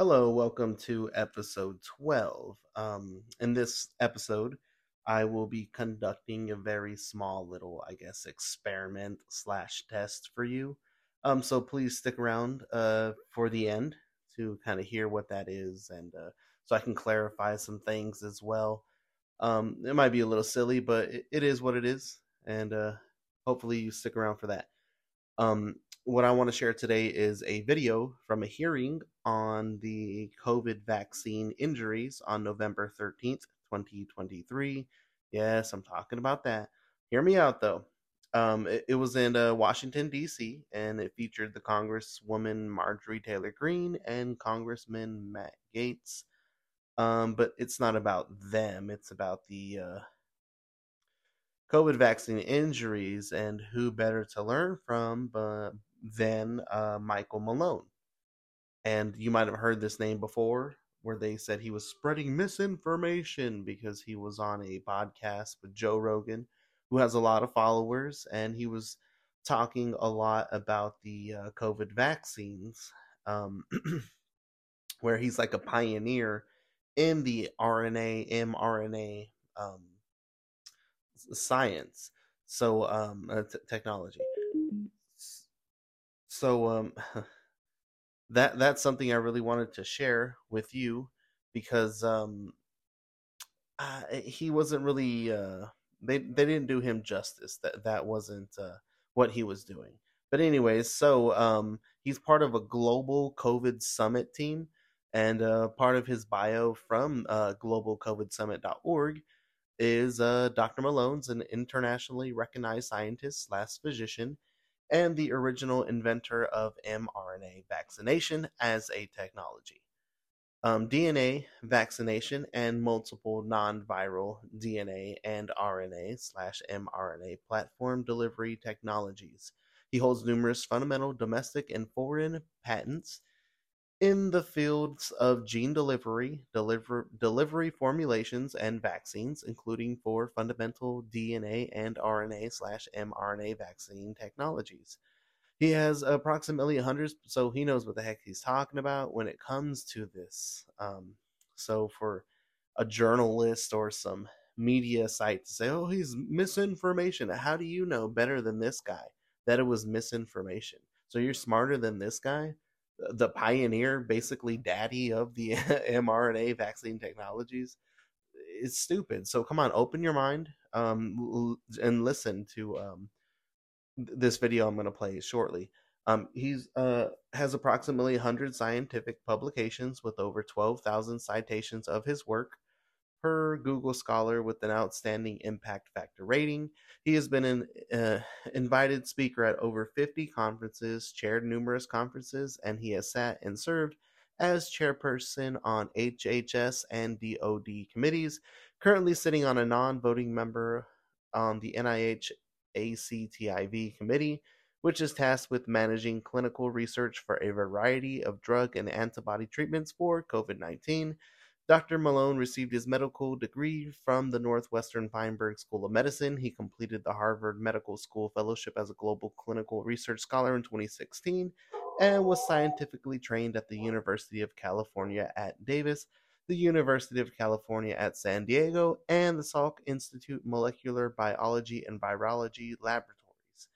Hello, welcome to episode 12. Um, in this episode, I will be conducting a very small little, I guess, experiment slash test for you. Um, so please stick around uh, for the end to kind of hear what that is and uh, so I can clarify some things as well. Um, it might be a little silly, but it, it is what it is. And uh, hopefully you stick around for that. Um, what I want to share today is a video from a hearing on the COVID vaccine injuries on November 13th, 2023. Yes, I'm talking about that. Hear me out though. Um, it, it was in uh, Washington, D.C., and it featured the Congresswoman Marjorie Taylor Greene and Congressman Matt Gaetz. Um, but it's not about them, it's about the uh, COVID vaccine injuries, and who better to learn from but, than uh, Michael Malone. And you might have heard this name before, where they said he was spreading misinformation because he was on a podcast with Joe Rogan, who has a lot of followers, and he was talking a lot about the uh, COVID vaccines, um, where he's like a pioneer in the RNA, mRNA um, science, so um, uh, t- technology. So um, that that's something I really wanted to share with you because um, uh, he wasn't really uh, they they didn't do him justice. That that wasn't uh, what he was doing. But anyways, so um, he's part of a global COVID summit team, and uh, part of his bio from uh, globalcovidsummit.org is uh, Dr. Malone's an internationally recognized scientist slash physician and the original inventor of mRNA vaccination as a technology. Um, DNA vaccination and multiple non-viral DNA and RNA slash mRNA platform delivery technologies. He holds numerous fundamental domestic and foreign patents in the fields of gene delivery, deliver, delivery formulations, and vaccines, including for fundamental DNA and RNA slash mRNA vaccine technologies. He has approximately 100, so he knows what the heck he's talking about when it comes to this. Um, so for a journalist or some media site to say, oh, he's misinformation, how do you know better than this guy that it was misinformation? So you're smarter than this guy? The pioneer, basically daddy of the mRNA vaccine technologies, is stupid. So come on, open your mind um, and listen to um, this video I'm going to play shortly. Um, he's uh, has approximately 100 scientific publications with over 12,000 citations of his work per Google Scholar with an outstanding impact factor rating. He has been an uh, invited speaker at over 50 conferences, chaired numerous conferences, and he has sat and served as chairperson on HHS and DoD committees, currently sitting on a non voting member on the NIH ACTIV committee, which is tasked with managing clinical research for a variety of drug and antibody treatments for COVID 19 Dr. Malone received his medical degree from the Northwestern Feinberg School of Medicine. He completed the Harvard Medical School Fellowship as a Global Clinical Research Scholar in 2016 and was scientifically trained at the University of California at Davis, the University of California at San Diego, and the Salk Institute Molecular Biology and Virology Laboratories.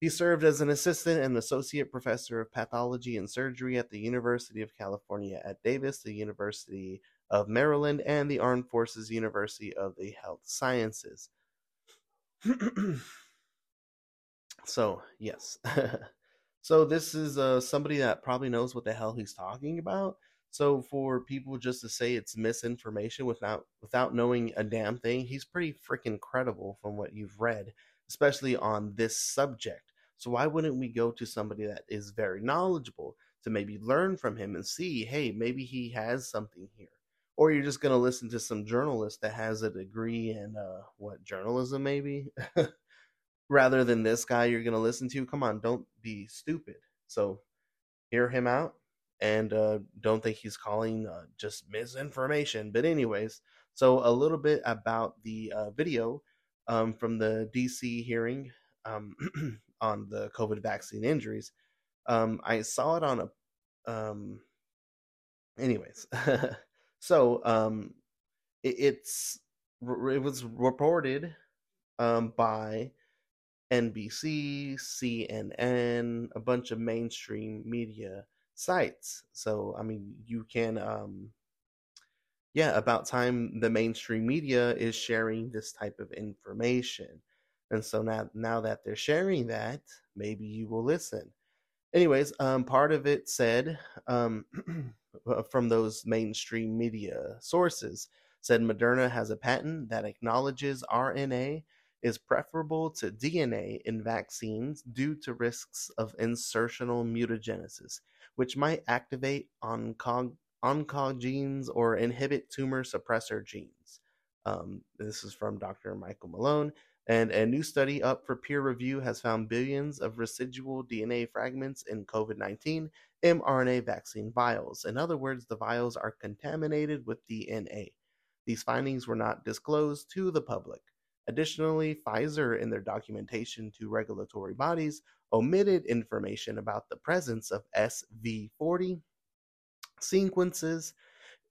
He served as an assistant and associate professor of pathology and surgery at the University of California at Davis, the University of Maryland, and the Armed Forces University of the Health Sciences. so, yes. so, this is uh, somebody that probably knows what the hell he's talking about. So, for people just to say it's misinformation without without knowing a damn thing, he's pretty freaking credible from what you've read, especially on this subject. So, why wouldn't we go to somebody that is very knowledgeable to maybe learn from him and see, hey, maybe he has something here? Or you're just going to listen to some journalist that has a degree in uh, what journalism maybe? Rather than this guy you're going to listen to? Come on don't be stupid. So hear him out and uh, don't think he's calling uh, just misinformation. But anyways so a little bit about the uh, video um, from the dc hearing um, on the covid vaccine injuries. Um, i saw it on a um, anyways, so um, it, it's it was reported um, by NBC, CNN, a bunch of mainstream media sites. So I mean, you can um, yeah, about time the mainstream media is sharing this type of information. And so now now that they're sharing that, maybe you will listen. Anyways, um, part of it said um, from those mainstream media sources said Moderna has a patent that acknowledges RNA is preferable to DNA in vaccines due to risks of insertional mutagenesis, which might activate oncog- oncogenes or inhibit tumor suppressor genes. Um, this is from Dr. Michael Malone. And a new study up for peer review has found billions of residual DNA fragments in COVID 19 mRNA vaccine vials. In other words, the vials are contaminated with DNA. These findings were not disclosed to the public. Additionally, Pfizer, in their documentation to regulatory bodies, omitted information about the presence of SV40 sequences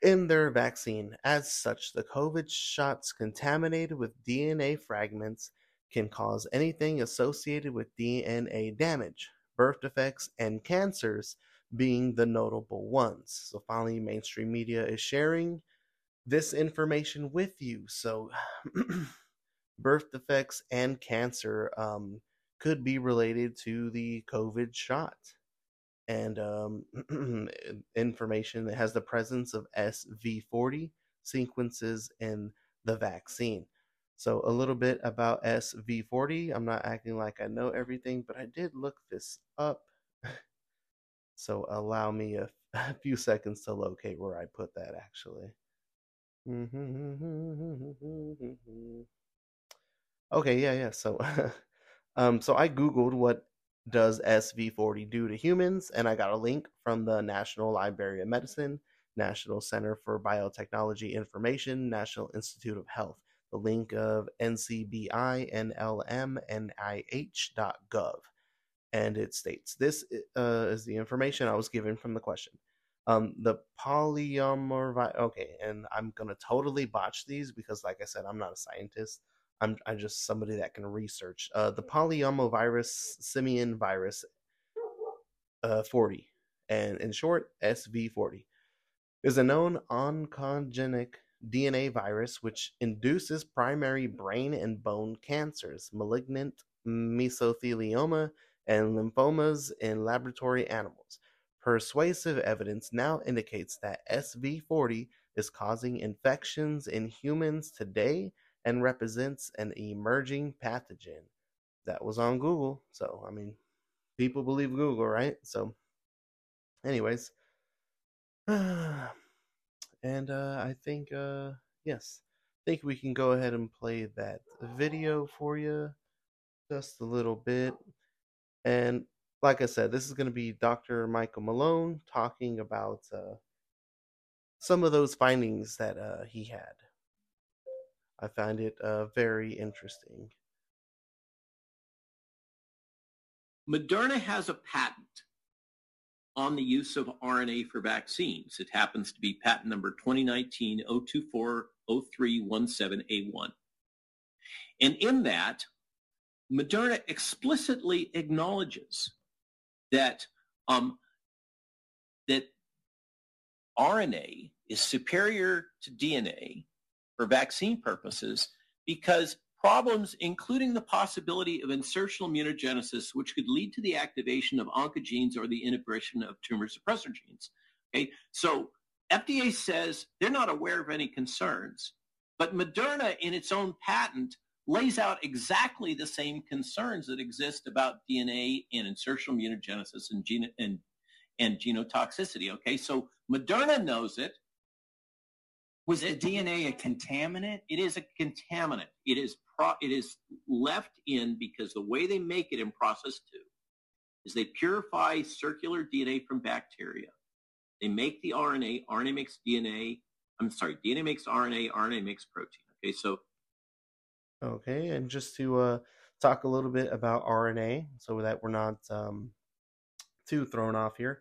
in their vaccine. As such, the COVID shots contaminated with DNA fragments can cause anything associated with DNA damage, birth defects, and cancers being the notable ones. So, finally, mainstream media is sharing this information with you. So, birth defects and cancer um, could be related to the COVID shot and um, information that has the presence of SV40 sequences in the vaccine. So, a little bit about SV40. I'm not acting like I know everything, but I did look this up. so, allow me a, a few seconds to locate where I put that actually. okay, yeah, yeah. So, um, so I googled what does SV40 do to humans? And I got a link from the National Library of Medicine, National Center for Biotechnology Information, National Institute of Health. The link of ncbi.nlm.nih.gov. And it states this uh, is the information I was given from the question. Um, the polyomor, okay, and I'm gonna totally botch these because, like I said, I'm not a scientist. I'm, I'm just somebody that can research. Uh, the polyomavirus simian virus uh, 40, and in short, SV40, is a known oncogenic DNA virus which induces primary brain and bone cancers, malignant mesothelioma, and lymphomas in laboratory animals. Persuasive evidence now indicates that SV40 is causing infections in humans today and represents an emerging pathogen. That was on Google. So, I mean, people believe Google, right? So, anyways. and uh, I think, uh, yes, I think we can go ahead and play that video for you just a little bit. And like I said, this is going to be Dr. Michael Malone talking about uh, some of those findings that uh, he had. I find it uh, very interesting. Moderna has a patent on the use of RNA for vaccines. It happens to be patent number 2019-024-0317A1. And in that, Moderna explicitly acknowledges that um, that RNA is superior to DNA for vaccine purposes because problems, including the possibility of insertional mutagenesis, which could lead to the activation of oncogenes or the inhibition of tumor suppressor genes. Okay, so FDA says they're not aware of any concerns, but Moderna, in its own patent, lays out exactly the same concerns that exist about DNA and insertional mutagenesis and, gene, and, and genotoxicity. Okay, so Moderna knows it. Was the DNA a contaminant? It is a contaminant. It is pro- it is left in because the way they make it in process two is they purify circular DNA from bacteria. They make the RNA. RNA makes DNA. I'm sorry, DNA makes RNA. RNA makes protein. Okay, so okay, and just to uh, talk a little bit about RNA, so that we're not um, too thrown off here.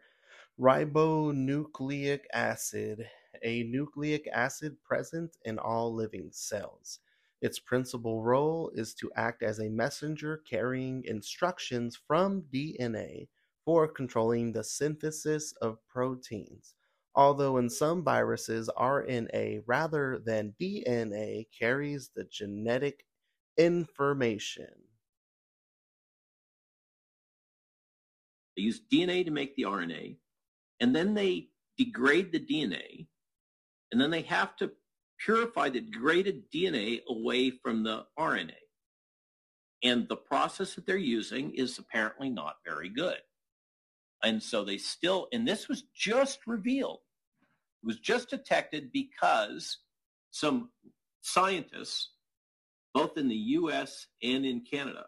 ribonucleic acid, a nucleic acid present in all living cells. Its principal role is to act as a messenger carrying instructions from DNA for controlling the synthesis of proteins. Although in some viruses, RNA rather than DNA carries the genetic information. They use DNA to make the RNA, and then they degrade the DNA, and then they have to purify the degraded DNA away from the RNA. And the process that they're using is apparently not very good. And so they still, and this was just revealed. It was just detected because some scientists, both in the US and in Canada,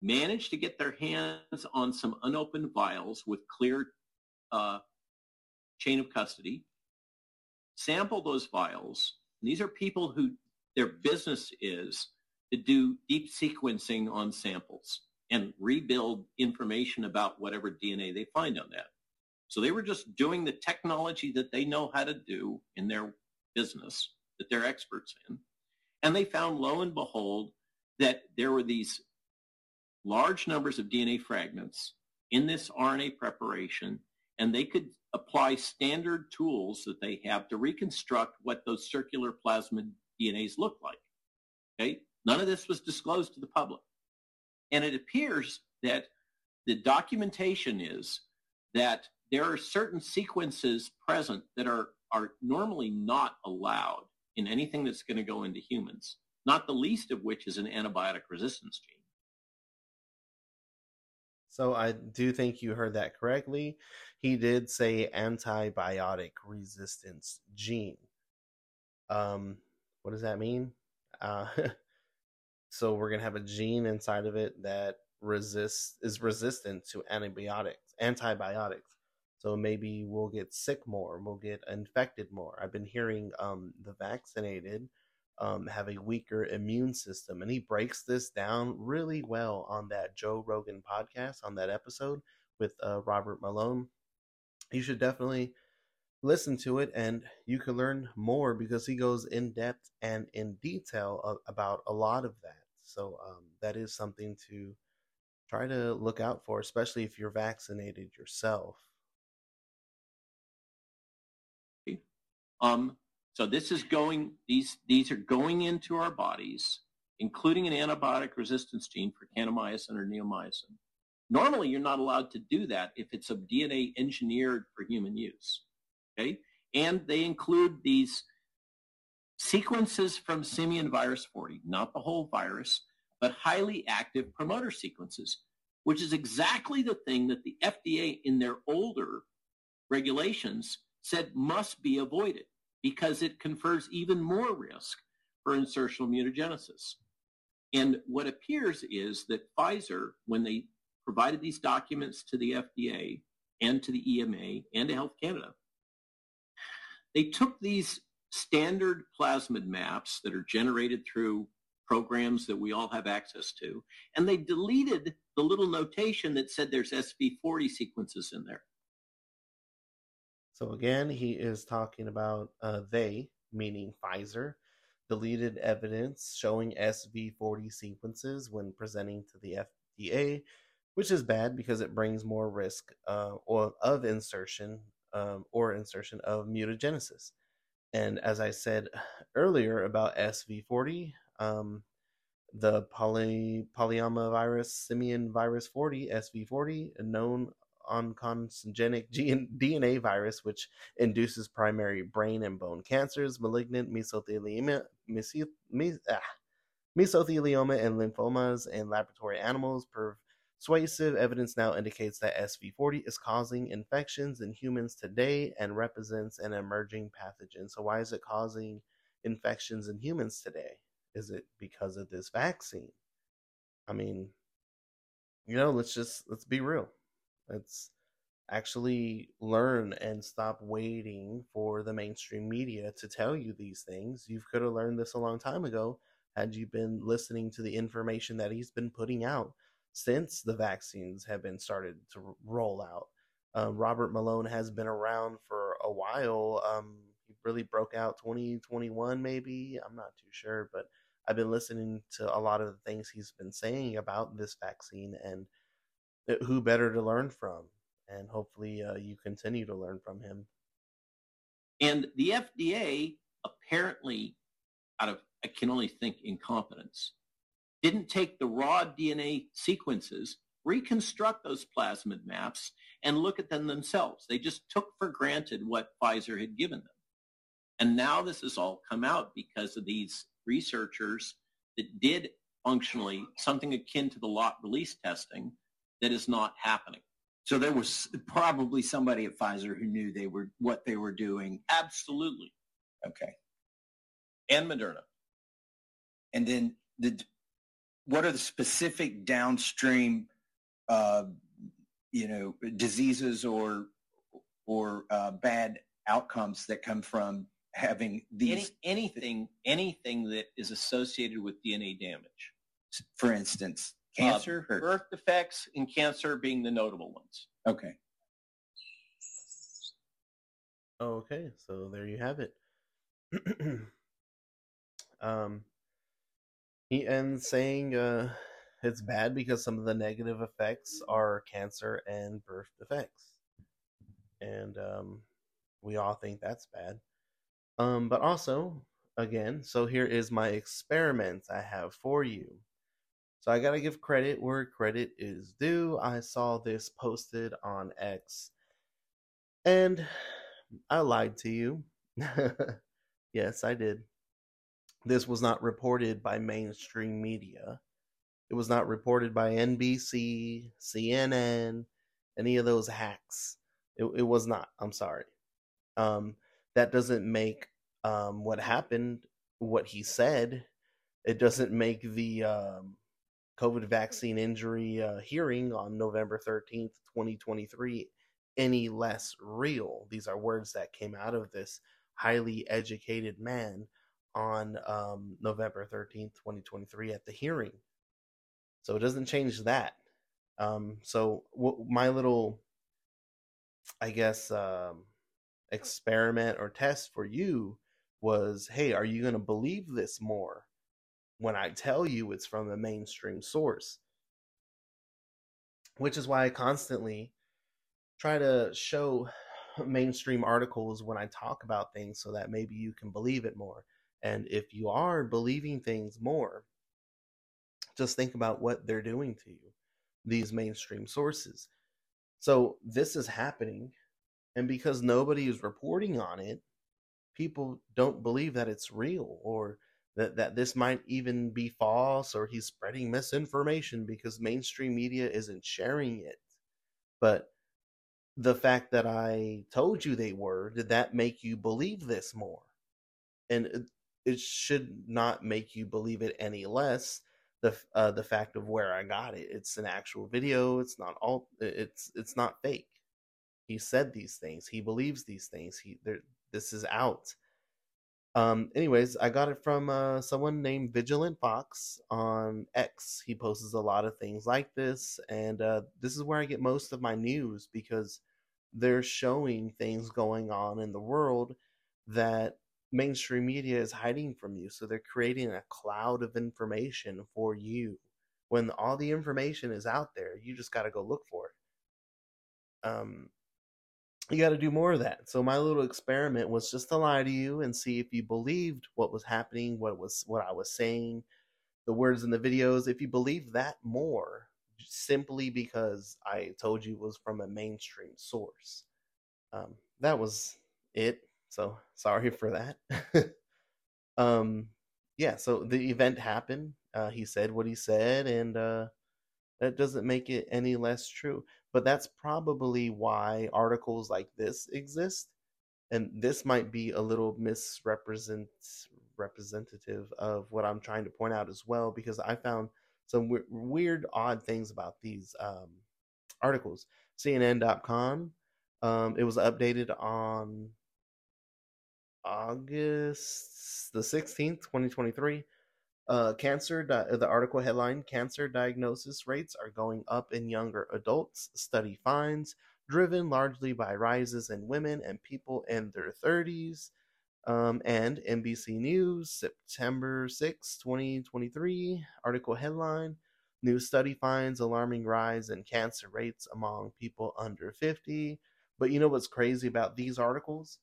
managed to get their hands on some unopened vials with clear uh, chain of custody, sample those vials. And these are people who their business is to do deep sequencing on samples and rebuild information about whatever DNA they find on that. So they were just doing the technology that they know how to do in their business that they're experts in. And they found, lo and behold, that there were these large numbers of DNA fragments in this RNA preparation, and they could apply standard tools that they have to reconstruct what those circular plasmid DNAs look like. Okay? None of this was disclosed to the public. And it appears that the documentation is that there are certain sequences present that are, are normally not allowed in anything that's going to go into humans, not the least of which is an antibiotic resistance gene. So I do think you heard that correctly. He did say antibiotic resistance gene. Um, what does that mean? Uh, so we're gonna have a gene inside of it that resists is resistant to antibiotics, antibiotics. So maybe we'll get sick more, we'll get infected more. I've been hearing um, the vaccinated um, have a weaker immune system. And he breaks this down really well on that Joe Rogan podcast, on that episode with uh, Robert Malone. You should definitely listen to it and you can learn more because he goes in depth and in detail of, about a lot of that. So um, that is something to try to look out for, especially if you're vaccinated yourself. Um, so this is going, these, these are going into our bodies, including an antibiotic resistance gene for kanamycin or neomycin. Normally, you're not allowed to do that if it's a DNA engineered for human use. Okay? And they include these sequences from simian virus 40, not the whole virus, but highly active promoter sequences, which is exactly the thing that the FDA in their older regulations said must be avoided because it confers even more risk for insertional mutagenesis. And what appears is that Pfizer, when they provided these documents to the FDA and to the EMA and to Health Canada, they took these standard plasmid maps that are generated through programs that we all have access to, and they deleted the little notation that said there's SV40 sequences in there. So again, he is talking about uh, they, meaning Pfizer, deleted evidence showing SV40 sequences when presenting to the FDA, which is bad because it brings more risk uh, or of insertion um, or insertion of mutagenesis. And as I said earlier about SV40, um, the poly, polyomavirus simian virus 40, SV40, a known oncogenic DNA virus, which induces primary brain and bone cancers, malignant mesothelioma, meso, mes, ah, mesothelioma and lymphomas in laboratory animals. Persuasive evidence now indicates that SV40 is causing infections in humans today and represents an emerging pathogen. So, why is it causing infections in humans today? Is it because of this vaccine? I mean, you know, let's just let's be real. Let's actually learn and stop waiting for the mainstream media to tell you these things. You could have learned this a long time ago had you been listening to the information that he's been putting out since the vaccines have been started to roll out. Uh, Robert Malone has been around for a while. Um, he really broke out 2021, maybe. I'm not too sure, but I've been listening to a lot of the things he's been saying about this vaccine, and who better to learn from? And hopefully, uh, you continue to learn from him. And the FDA apparently, out of I can only think incompetence, didn't take the raw DNA sequences, reconstruct those plasmid maps, and look at them themselves. They just took for granted what Pfizer had given them. And now this has all come out because of these researchers that did functionally something akin to the lot release testing that is not happening. So there was probably somebody at Pfizer who knew they were what they were doing. Absolutely. Okay. And Moderna. And then the what are the specific downstream uh, you know diseases or or uh, bad outcomes that come from having these Any, anything anything that is associated with DNA damage. for instance cancer or- birth defects and cancer being the notable ones. okay Okay, so there you have it. um, he ends saying uh, it's bad because some of the negative effects are cancer and birth defects, and um, we all think that's bad. Um, but also, again, so here is my experiment I have for you. So I gotta give credit where credit is due. I saw this posted on X, and I lied to you. yes, I did. This was not reported by mainstream media. It was not reported by NBC, CNN, any of those hacks. It, it was not. I'm sorry. Um, that doesn't make um, what happened what he said. It doesn't make the um, COVID vaccine injury uh, hearing on November 13th, 2023, any less real. These are words that came out of this highly educated man on um, November 13th, 2023, at the hearing. So it doesn't change that. Um, so w- my little, I guess, um, experiment or test for you was hey, are you going to believe this more when I tell you it's from a mainstream source? Which is why I constantly try to show mainstream articles when I talk about things so that maybe you can believe it more. And if you are believing things more, just think about what they're doing to you, these mainstream sources. So this is happening. And because nobody is reporting on it, people don't believe that it's real or that, that this might even be false or he's spreading misinformation because mainstream media isn't sharing it. But the fact that I told you they were, did that make you believe this more? And it, it should not make you believe it any less. The uh, the fact of where I got it, it's an actual video. It's not all. It's it's not fake. He said these things. He believes these things. He there. This is out. Um. Anyways, I got it from uh, someone named Vigilant Fox on X. He posts a lot of things like this, and uh, this is where I get most of my news because they're showing things going on in the world that mainstream media is hiding from you. So they're creating a cloud of information for you. When all the information is out there, you just got to go look for it. Um, you got to do more of that. So my little experiment was just to lie to you and see if you believed what was happening, what was what I was saying, the words in the videos. If you believe that more, simply because I told you it was from a mainstream source. Um, that was it. So sorry for that. um, yeah, so the event happened. Uh, he said what he said, and uh, that doesn't make it any less true. But that's probably why articles like this exist. And this might be a little misrepresent representative of what I'm trying to point out as well, because I found some w- weird, odd things about these um, articles. CNN.com, um, it was updated on August the 16th, 2023. Uh, cancer, di- the article headline Cancer diagnosis rates are going up in younger adults. Study finds driven largely by rises in women and people in their 30s. Um, and NBC News, September 6, 2023, article headline New study finds alarming rise in cancer rates among people under 50. But you know what's crazy about these articles?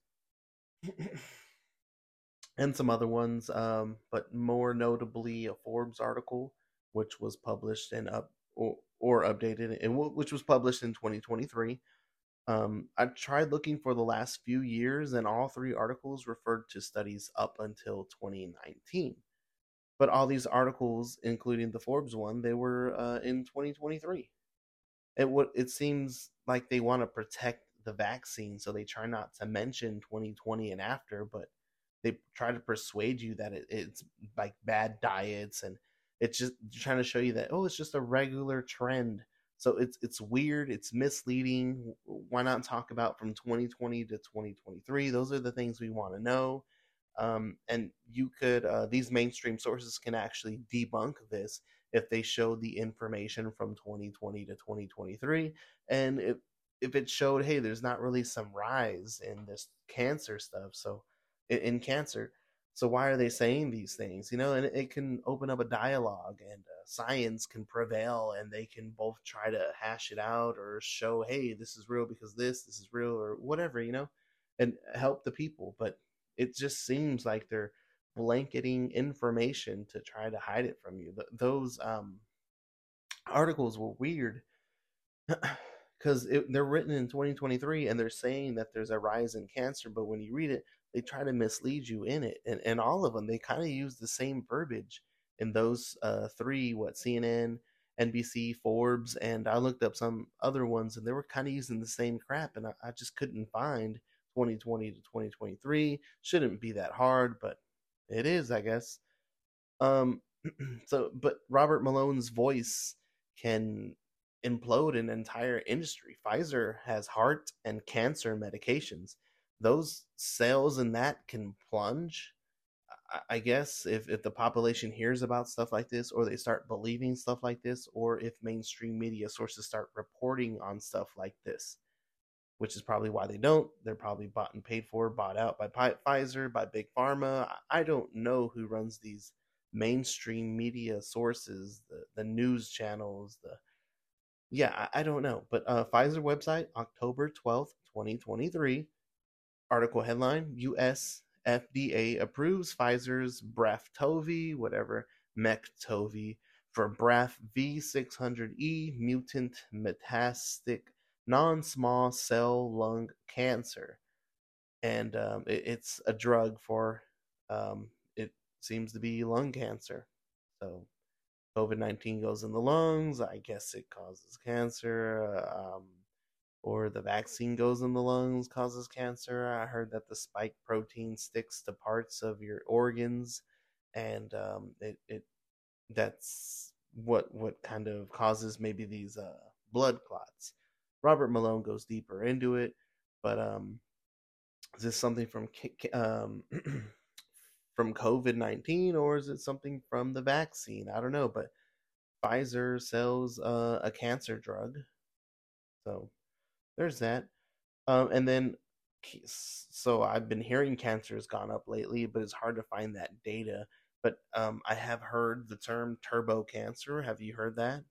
And some other ones, um, but more notably a Forbes article, which was published and up or, or updated, and which was published in 2023. Um, I tried looking for the last few years, and all three articles referred to studies up until 2019. But all these articles, including the Forbes one, they were uh, in 2023. It it seems like they want to protect the vaccine, so they try not to mention 2020 and after, but they try to persuade you that it, it's like bad diets and it's just trying to show you that oh, it's just a regular trend. So it's it's weird, it's misleading. Why not talk about from 2020 to 2023? Those are the things we want to know. Um, and you could uh, these mainstream sources can actually debunk this if they show the information from 2020 to 2023 and if if it showed hey there's not really some rise in this cancer stuff so in, cancer. So why are they saying these things you know? And it can open up a dialogue and uh, science can prevail and they can both try to hash it out or show hey this is real because this this is real or whatever you know and help the people. But it just seems like they're blanketing information to try to hide it from you. those um, articles were weird because they're written in 2023 and they're saying that there's a rise in cancer, but when you read it, they try to mislead you in it. And, and all of them, they kind of use the same verbiage in those uh, three what CNN, NBC, Forbes, and I looked up some other ones and they were kind of using the same crap. And I, I just couldn't find 2020 to 2023. Shouldn't be that hard, but it is, I guess. Um, so, but Robert Malone's voice can implode an entire industry. Pfizer has heart and cancer medications. Those sales in that can plunge. I guess if, if the population hears about stuff like this, or they start believing stuff like this, or if mainstream media sources start reporting on stuff like this which is probably why they don't. They're probably bought and paid for, bought out by Pfizer, by Big Pharma. I don't know who runs these mainstream media sources, the, the news channels, the yeah, I, I don't know. But uh, Pfizer website, October 12th, 2023. Article headline US FDA approves Pfizer's Braftovi, whatever, Mektovi, for Braf V600E mutant metastatic non-small cell lung cancer, and um, it, it's a drug for um, it seems to be lung cancer. So COVID nineteen goes in the lungs. I guess it causes cancer. Um, or the vaccine goes in the lungs, causes cancer. I heard that the spike protein sticks to parts of your organs, and um, it, it that's what what kind of causes maybe these uh, blood clots. Robert Malone goes deeper into it, but um, is this something from um, from COVID nineteen or is it something from the vaccine? I don't know, but Pfizer sells uh, a cancer drug, so there's that. Um, and then, so I've been hearing cancer has gone up lately, but it's hard to find that data. But um, I have heard the term turbo cancer. Have you heard that?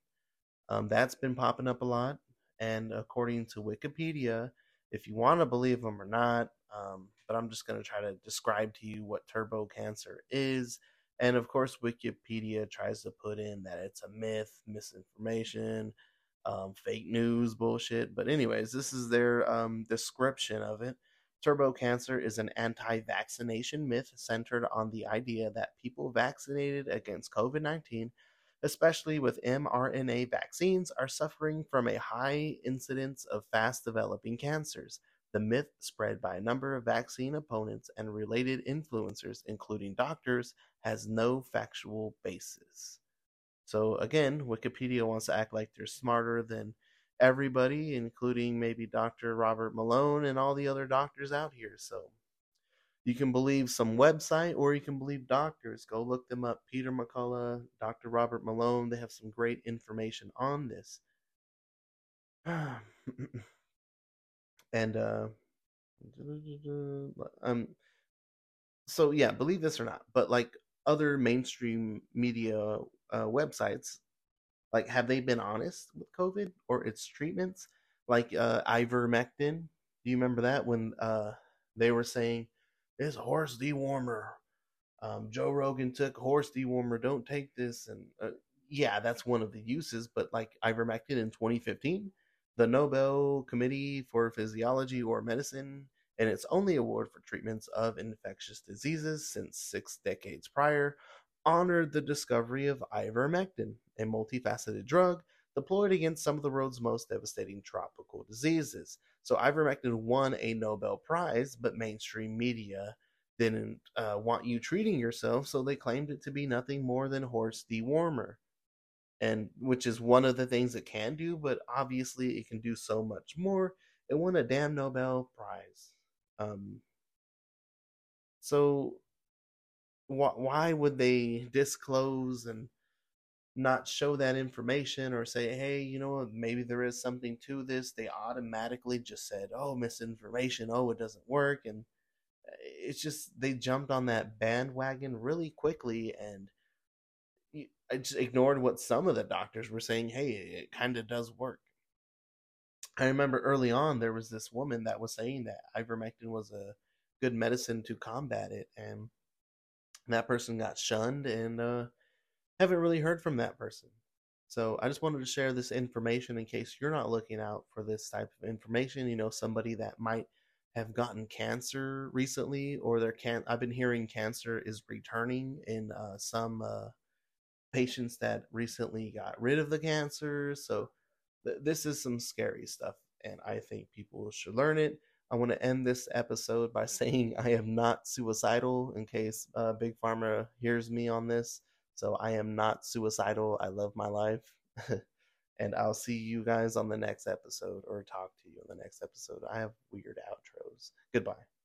Um, that's been popping up a lot. And according to Wikipedia, if you want to believe them or not, um, but I'm just going to try to describe to you what turbo cancer is. And of course, Wikipedia tries to put in that it's a myth, misinformation, um, fake news, bullshit. But, anyways, this is their um, description of it. Turbo cancer is an anti vaccination myth centered on the idea that people vaccinated against COVID 19 especially with mRNA vaccines, are suffering from a high incidence of fast developing cancers. The myth, spread by a number of vaccine opponents and related influencers, including doctors, has no factual basis. So, again, Wikipedia wants to act like they're smarter than everybody, including maybe Dr. Robert Malone and all the other doctors out here. So, you can believe some website or you can believe doctors. Go look them up. Peter McCullough, Dr. Robert Malone. They have some great information on this. and uh, um, so yeah, believe this or not, but like other mainstream media uh, websites, like have they been honest with COVID or its treatments? Like uh, ivermectin, do you remember that when uh, they were saying it's horse dewormer? Um, Joe Rogan took horse dewormer. Don't take this, and uh, yeah, that's one of the uses. But like ivermectin in 2015, the Nobel Committee for Physiology or Medicine and its only award for treatments of infectious diseases since six decades prior, honored the discovery of ivermectin, a multifaceted drug deployed against some of the world's most devastating tropical diseases. So ivermectin won a Nobel Prize, but mainstream media didn't uh, want you treating yourself, so they claimed it to be nothing more than horse dewormer. And which is one of the things it can do, but obviously it can do so much more. It won a damn Nobel Prize. Um, so wh- why would they disclose and not show that information or say, hey, you know, maybe there is something to this? They automatically just said, oh, misinformation. Oh, it doesn't work. And eh, it's just they jumped on that bandwagon really quickly and I just ignored what some of the doctors were saying. Hey, it kind of does work. I remember early on there was this woman that was saying that ivermectin was a good medicine to combat it, and that person got shunned, and uh, haven't really heard from that person. So I just wanted to share this information in case you're not looking out for this type of information. You know, somebody that might have gotten cancer recently, or their can. I've been hearing cancer is returning in uh, some uh, patients that recently got rid of the cancer. So th- this is some scary stuff, and I think people should learn it. I want to end this episode by saying I am not suicidal in case uh, Big Pharma hears me on this. So I am not suicidal. I love my life. and I'll see you guys on the next episode or talk to you on the next episode. I have weird outros. Goodbye.